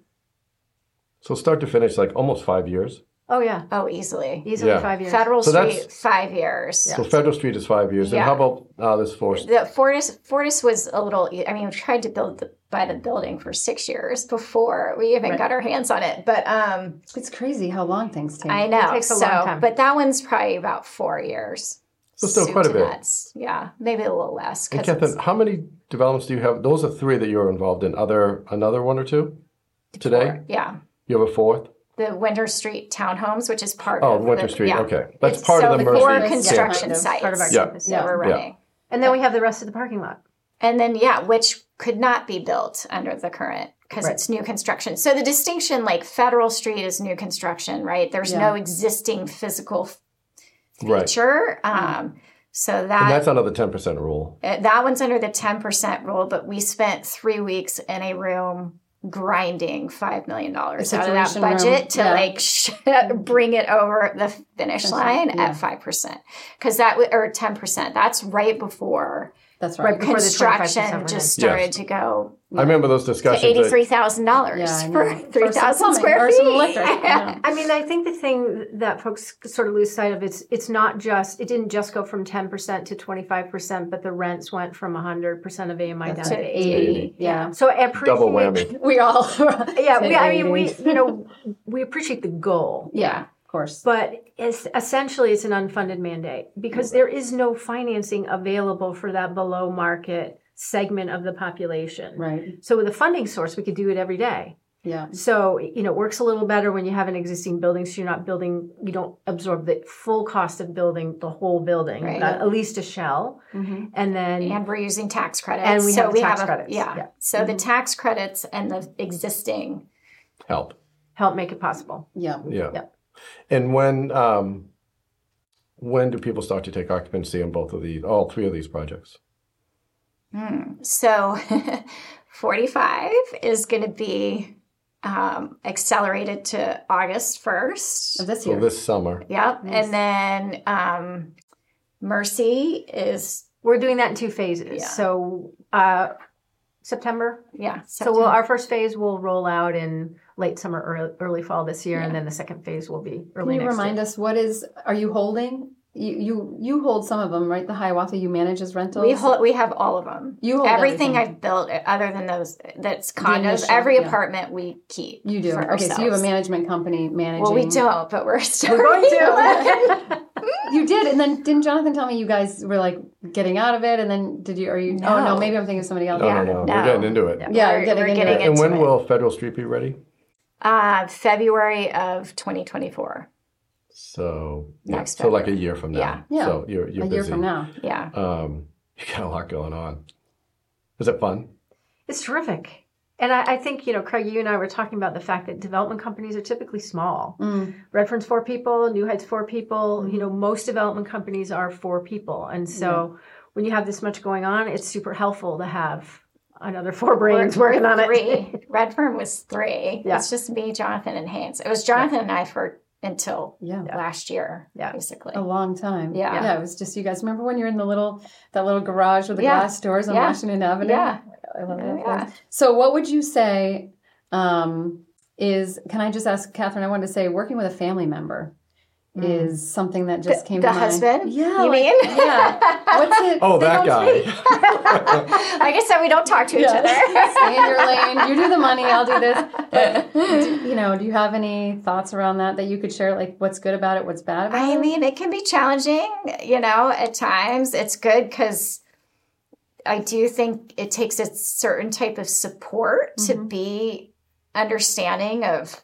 So start to finish, like almost five years. Oh yeah, oh easily easily Yeah. five years. Federal So Street 5 years. So Federal Street is five years. And how about uh, this force? The Fortis Fortis was a little. I mean, we tried to build the, buy the building for six years before we even got our hands on it. But um, it's crazy how long things take. I know. takes a so, long time. but that one's probably about four years. So still quite a bit. nuts. Yeah, maybe a little less. And 'cause Catherine, how many developments do you have? Those are three that you're involved in. Other another one or two today? four. Yeah. You have a fourth? The Winter Street townhomes, which is part Oh, of Winter the, Street. Yeah. Okay, that's It's- part so of the the Mercy. four construction Yeah. sites Part of our Yeah. campus. that we're Yeah. running. And then we have the rest of the parking lot. And then, yeah, which could not be built under the current because Right. it's new construction. So the distinction, like Federal Street is new construction, right? There's Yeah. no existing physical f- Right. feature. Um, so And that that's under the 10% rule. uh, that one's under the 10% rule, but we spent three weeks in a room grinding $5 million out of that budget room, to yeah. like sh- bring it over the finish line yeah. at 5%. Because that, w- or 10%, that's right before That's Right right. before the 25% construction went just started Yes. to go I remember those discussions. eighty-three thousand dollars Yeah, for know. three For some thousand plumbing square feet. some electric, yeah. I mean, I think the thing that folks sort of lose sight of is it's not just it didn't just go from ten percent to twenty five percent, but the rents went from hundred percent of AMI down to right. eighty. Yeah. So I appreciate Double whammy. We all. Yeah, we, I mean, we you know we appreciate the goal, Yeah, of course. but it's essentially it's an unfunded mandate because there is no financing available for that below market segment of the population. Right. So with a funding source, we could do it every day. Yeah. So, you know, it works a little better when you have an existing building, so you're not building, you don't absorb the full cost of building the whole building, Right. uh, at least a shell. Mm-hmm. And then, And we're using tax credits. And we so have we tax have a, credits, Yeah. yeah. So the tax credits and the existing. Help. help make it possible. Yeah. Yeah. Yeah. And when um, when do people start to take occupancy on both of these, all three of these projects? So 45 is going to be um, accelerated to August 1st. Of this year. So this summer. Yep. And then um, Mercy is, We're doing that in two phases. Yeah. So, uh, September. yeah. So, we'll, our first phase will roll out in late summer, early, early fall this year, and then the second phase will be early. Next year. Can you next remind year. us what is? Are you holding? You you you hold some of them, right? The Hiawatha you manage as rentals. We hold, we have all of them. You hold everything, everything. I've built, eh, other than those that's condos. initial, every yeah. apartment we keep. You do. for Okay, so you have a management company managing. Well, we don't, but we're still We're going to. You did, and then didn't Jonathan tell me you guys were like getting out of it, and then did you? Are you? Oh no, No. maybe I'm thinking of somebody else. No, Yeah, no, no, no. We're getting into it. Yeah, We're- you're getting we're into getting it. And when it. will Federal Street be ready? Uh, February of 2024. So yeah, Next so like a year from now. Yeah. Yeah. So you're you're a busy. year from now. Yeah. Um, you got a lot going on. Is it fun? It's terrific. And I, I think, you know, Craig, you and I were talking about the fact that development companies are typically small. Mm. Redfern's four people, NewHeight's four people. You know, most development companies are four people. And so when you have this much going on, it's super helpful to have another four brains We're- working on it. three. Redfern was three. Yeah. It's just me, Jonathan, and Haynes. It was Jonathan and I for until Yeah. last year, Yeah. basically. A long time. Yeah. Yeah. It was just you guys. Remember when you're in the little that little garage with the Yeah. glass doors on Yeah. Washington Avenue? Yeah. I love that. yeah. So, what would you say um, is? Can I just ask Catherine? I wanted to say, working with a family member, Mm. is something that just came the to mind. husband, Yeah. you like- mean? Yeah. What's it? Oh, they that don't guy. say- like I said, we don't talk to each other. Stay in your lane. You do the money. I'll do this. But, do- you know, do you have any thoughts around that that you could share? Like, what's good about it? What's bad about I it? I mean, it can be challenging, you know, at times. It's good because I do think it takes a certain type of support to mm-hmm. be understanding of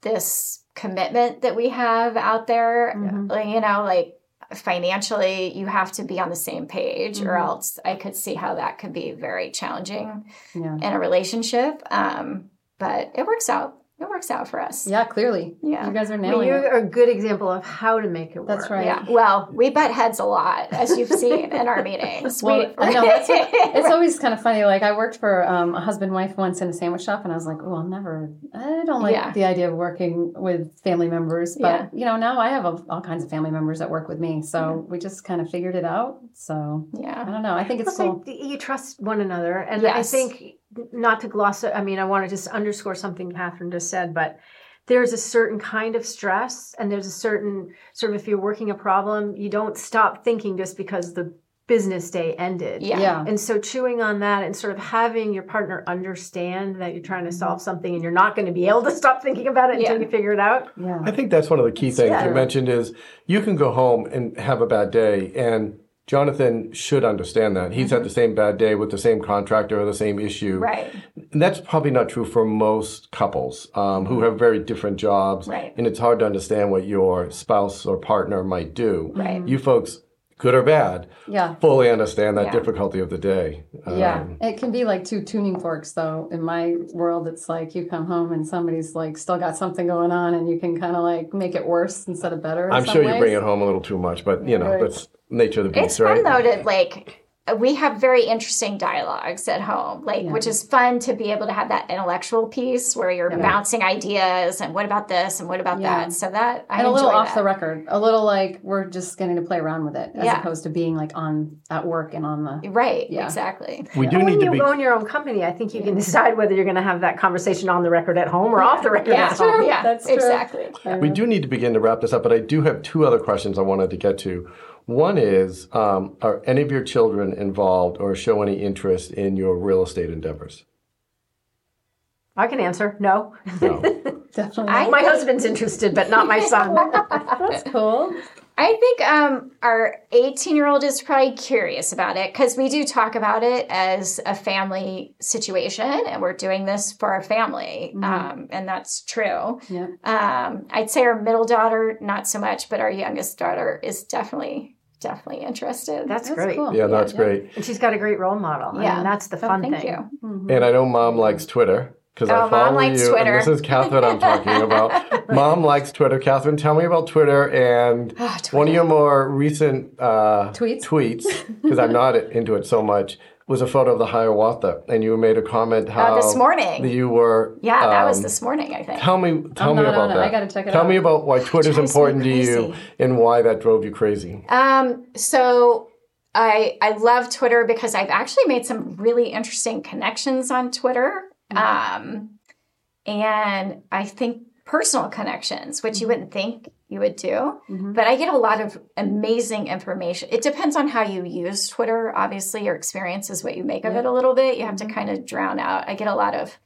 this commitment that we have out there. Like, You know, like financially, you have to be on the same page, or else I could see how that could be very challenging Yeah. in a relationship. Um, but it works out. It works out for us. Yeah, clearly. Yeah. You guys are I mean, nailing it. you're a good example of how to make it work. That's right. Yeah. Well, we butt heads a lot, as you've seen in our meetings. Well, we, I know that's what, it's always kind of funny. Like I worked for um, a husband wife once in a sandwich shop, and I was like, "Oh, I'll never. I don't like Yeah. the idea of working with family members." But Yeah. you know, now I have a, all kinds of family members that work with me, so we just kind of figured it out. So yeah. I don't know. I think it's Plus, cool. you trust one another, and I think not to gloss. it- I mean, I want to just underscore something Catherine just said, but there's a certain kind of stress, and there's a certain sort of if you're working a problem, you don't stop thinking just because the business day ended. Yeah. Yeah. And so chewing on that and sort of having your partner understand that you're trying to mm-hmm. solve something and you're not going to be able to stop thinking about it until you figure it out. Yeah. I think that's one of the key things Yeah. you mentioned is you can go home and have a bad day and Jonathan should understand that. He's had the same bad day with the same contractor or the same issue. Right. And that's probably not true for most couples um, who have very different jobs. Right. And it's hard to understand what your spouse or partner might do. Right. You folks, good or bad, Yeah. fully understand that Yeah. difficulty of the day. Yeah, Um, it can be like two tuning forks, though. In my world, it's like you come home and somebody's like still got something going on, and you can kind of like make it worse instead of better. I'm sure you bring it home a little too much, but you know, Right. that's nature of the beast, It's right? fun though to like we have very interesting dialogues at home, like which is fun to be able to have that intellectual piece where you're bouncing ideas and what about this and what about Yeah. that. So that I and a little off that. the record, a little like we're just getting to play around with it, as Yeah. opposed to being like on at work and on the. Right. Yeah. Exactly. we do And need when to you be. own your own company, I think you can decide whether you're going to have that conversation on the record at home or off the record Yeah. at home. Yeah. That's true. exactly. We do need to begin to wrap this up, but I do have two other questions I wanted to get to. One is um, Are any of your children involved or show any interest in your real estate endeavors? I can answer no. No. Definitely. I- My husband's interested, but not my son. That's cool. I think um, our 18 year old is probably curious about it because we do talk about it as a family situation and we're doing this for our family. Um, and that's true. Yeah. Um, I'd say our middle daughter, not so much, but our youngest daughter is definitely, definitely interested. That's, That's great. cool. yeah, that's great. And she's got a great role model. I Yeah. mean, that's the Oh, fun thank thing. you. And I know mom likes Twitter because Oh, I Mom follow likes you. Twitter. And this is Catherine I'm talking about. mom likes Twitter. Catherine, tell me about Twitter and Ah, one of your more recent uh, Tweets? tweets, because I'm not into it so much, was a photo of the Hiawatha. And you made a comment how Uh, this morning. you were. Yeah, that was um, this morning, I think. Tell me, tell me about that. I gotta check it tell out. me about why Twitter's important to you and why that drove you crazy. Um, so I I love Twitter because I've actually made some really interesting connections on Twitter. Um, and I think personal connections, which you wouldn't think you would do. But I get a lot of amazing information. It depends on how you use Twitter. Obviously, your experience is what you make of it a little bit. You have to kind of drown out. I get a lot of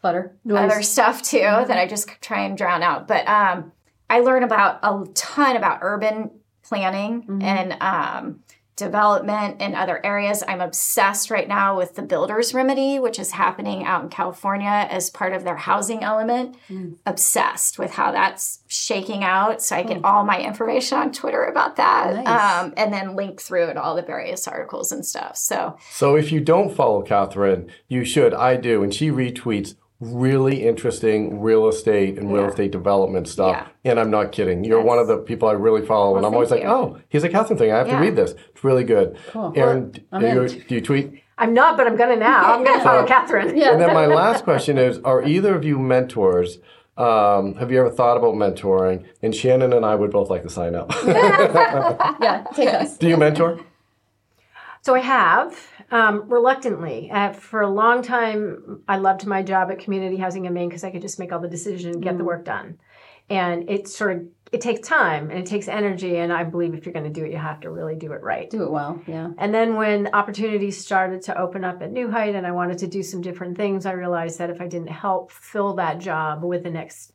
Clutter. other stuff too that I just try and drown out. But um, I learn about a ton about urban planning and um, development in other areas. I'm obsessed right now with the builder's remedy, which is happening out in California as part of their housing element. Obsessed with how that's shaking out. So I get all my information on Twitter about that. Nice. Um, and then link through it all the various articles and stuff. So So if you don't follow Catherine, you should. I do. And she retweets really interesting real estate and real estate development stuff. Yeah. And I'm not kidding. You're one of the people I really follow. and I'm always like, oh, he's a Catherine thing. I have Yeah. to read this. It's really good. Cool. Erin, do you, do you tweet? I'm not, but I'm going to now. I'm going to follow Catherine. And then my last question is Are either of you mentors? Um, have you ever thought about mentoring? And Shannon and I would both like to sign up. Yeah, take us. do you mentor? So I have, um, reluctantly. Uh, for a long time, I loved my job at Community Housing in Maine because I could just make all the decisions and get the work done. And it sort of it takes time and it takes energy. And I believe if you're going to do it, you have to really do it right. Do it well. Yeah. And then when opportunities started to open up at NewHeight and I wanted to do some different things, I realized that if I didn't help fill that job with the next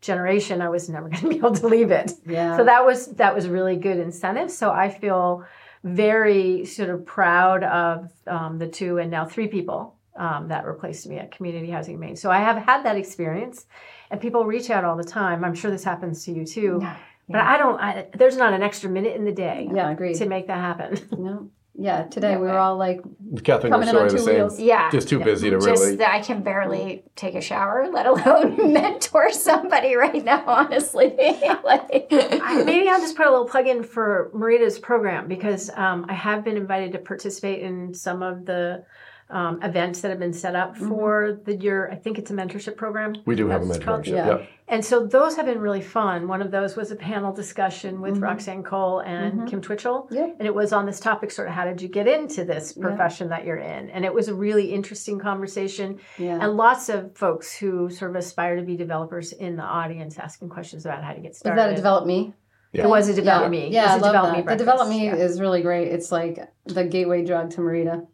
generation, I was never going to be able to leave it. Yeah. So that was that was really good incentive. So I feel very sort of proud of um, the two and now three people um, that replaced me at Community Housing Maine. So I have had that experience, and people reach out all the time. I'm sure this happens to you too. But I don't. I, there's not an extra minute in the day Yeah. Agreed. to make that happen. No. Yeah. Today we were all like, Catherine, Coming in your on story the two same. wheels. Yeah. Just too busy to Just really. that I can barely take a shower, let alone mentor somebody right now, honestly. like, Maybe I'll just put a little plug in for MEREDA's program because um, I have been invited to participate in some of the um, events that have been set up mm-hmm. for the year. I think it's a mentorship program. We do have a mentorship. Yeah. Yep. And so those have been really fun. One of those was a panel discussion with mm-hmm. Roxanne Cole and mm-hmm. Kim Twitchell. Yep. And it was on this topic sort of how did you get into this profession that you're in? And it was a really interesting conversation. yeah. And lots of folks who sort of aspire to be developers in the audience asking questions about how to get started. Is that a develop me? Yeah. It was a develop yeah. me. Yeah, it I was a love develop that. me the develop me Yeah. is really great. It's like the gateway drug to MEREDA.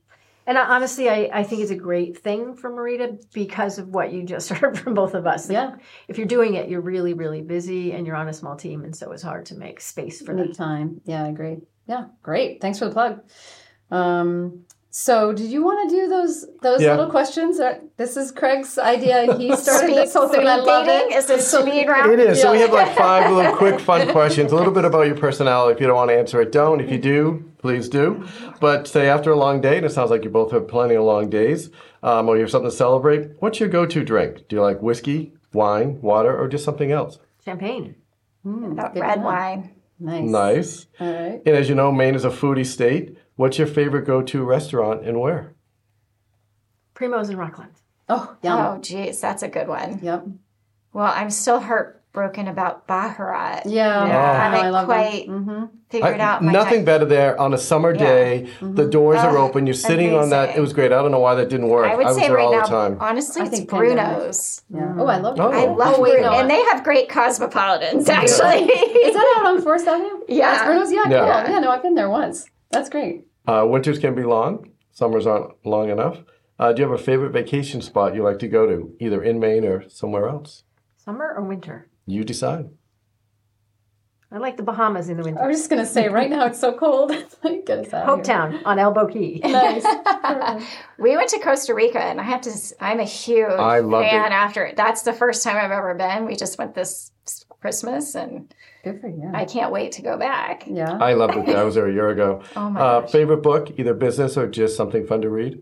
And I, honestly, I, I think it's a great thing for MEREDA because of what you just heard from both of us. Like, Yeah. If you're doing it, you're really, really busy and you're on a small team. And so it's hard to make space for that. time. Yeah, I agree. Yeah, great. Thanks for the plug. Um, so, did you want to do those those Yeah. little questions? Uh, This is Craig's idea. He started this whole thing. speed I love dating? it. Is it speed round? It is. So we have like five little quick fun questions. A little bit about your personality. If you don't want to answer it, don't. If you do, please do. But say after a long day, and it sounds like you both have plenty of long days, um, or you have something to celebrate. What's your go-to drink? Do you like whiskey, wine, water, or just something else? Champagne. That red to wine. Nice. Nice. All right. And as you know, Maine is a foodie state. What's your favorite go-to restaurant and where? Primo's in Rockland. Oh, yum. Oh, geez, that's a good one. Yep. Well, I'm still heartbroken about Baccarat. Yeah. Yeah. I, I know, I haven't love quite Mm-hmm. figured I- out my nothing type. better there on a summer day. The doors are Oh, open. You're sitting on that. It was great. I don't know why that didn't work. I would was say there right all now, the time. honestly, I it's. Bruno's. Yeah. Oh, I love. Oh. I love Oh, wait, Bruno, and they have great cosmopolitans. Actually, Is that out on Fourth Avenue? Yeah. That's Bruno's? Yeah, Yeah. cool. Yeah, no, I've been there once. That's great. Uh, winters can be long. Summers aren't long enough. Uh, do you have a favorite vacation spot you like to go to, either in Maine or somewhere else? Summer or winter? You decide. I like the Bahamas in the winter. I was just gonna say, right now it's so cold. Like, Get us out of here. Hopetown on Elbow Cay. Nice. we went to Costa Rica, and I have to. I'm a huge I loved fan. it. After it, that's the first time I've ever been. We just went this Christmas, and Good for you. I can't wait to go back. yeah. I loved it. I was there a year ago. Oh my Uh, gosh! favorite book, either business or just something fun to read?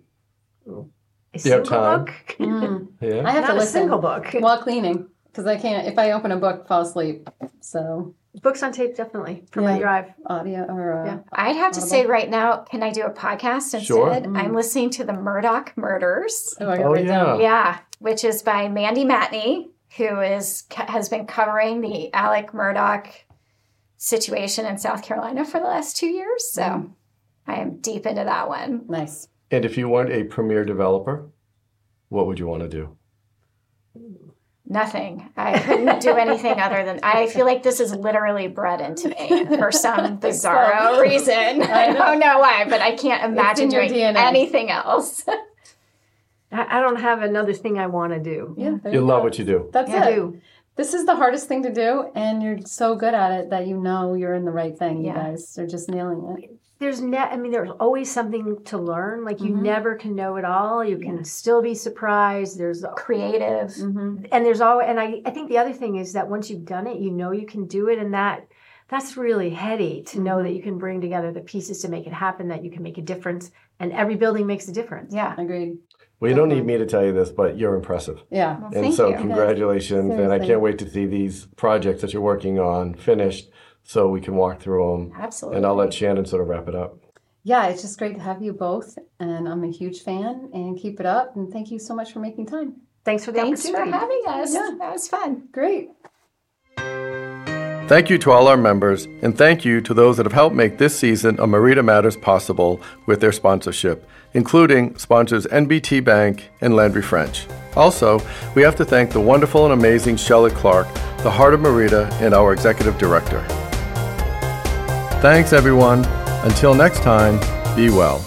A You have single time? book? Mm. Yeah. I have Not to a listen single book. while cleaning because I can't. If I open a book, fall asleep. So Books on tape, definitely, for my Yeah. drive. audio or uh, Yeah. I'd have to say right now, can I do a podcast instead? Sure. I'm listening to the Murdaugh Murders. oh, I Oh, it down. yeah. Yeah, which is by Mandy Matney, who is has been covering the Alec Murdaugh situation in South Carolina for the last two years. So mm-hmm. I am deep into that one. Nice. And if you weren't a premier developer, what would you want to do? Nothing. I couldn't do anything other than I feel like this is literally bred into me for some bizarro reason. I don't know why, but I can't imagine doing DNA. anything else. I, I don't have another thing I want to do. Yeah. there You love go. what you do. That's I it. do. This is the hardest thing to do, and you're so good at it that you know you're in the right thing. You guys are just nailing it. There's ne- I mean, there's always something to learn. Like you Mhm. never can know it all. You can still be surprised. There's Creative. Mm-hmm. and there's always and I, I think the other thing is that once you've done it you know you can do it and that that's really heady to know that you can bring together the pieces to make it happen that you can make a difference and every building makes a difference Yeah. Agreed. Well, you don't need me to tell you this, but you're impressive. Yeah. Well, And thank so, you. congratulations. And I can't wait to see these projects that you're working on finished so we can walk through them. Absolutely. And I'll let Shannon sort of wrap it up. Yeah, it's just great to have you both, and I'm a huge fan. And keep it up, and thank you so much for making time. thanks for the Thanks for having us. Yeah. That was fun. Great. Thank you to all our members, and thank you to those that have helped make this season of MEREDA Matters possible with their sponsorship, including sponsors M&T Bank and Landry French. Also, we have to thank the wonderful and amazing Shelley Clark, the heart of MEREDA, and our executive director. Thanks, everyone. Until next time, be well.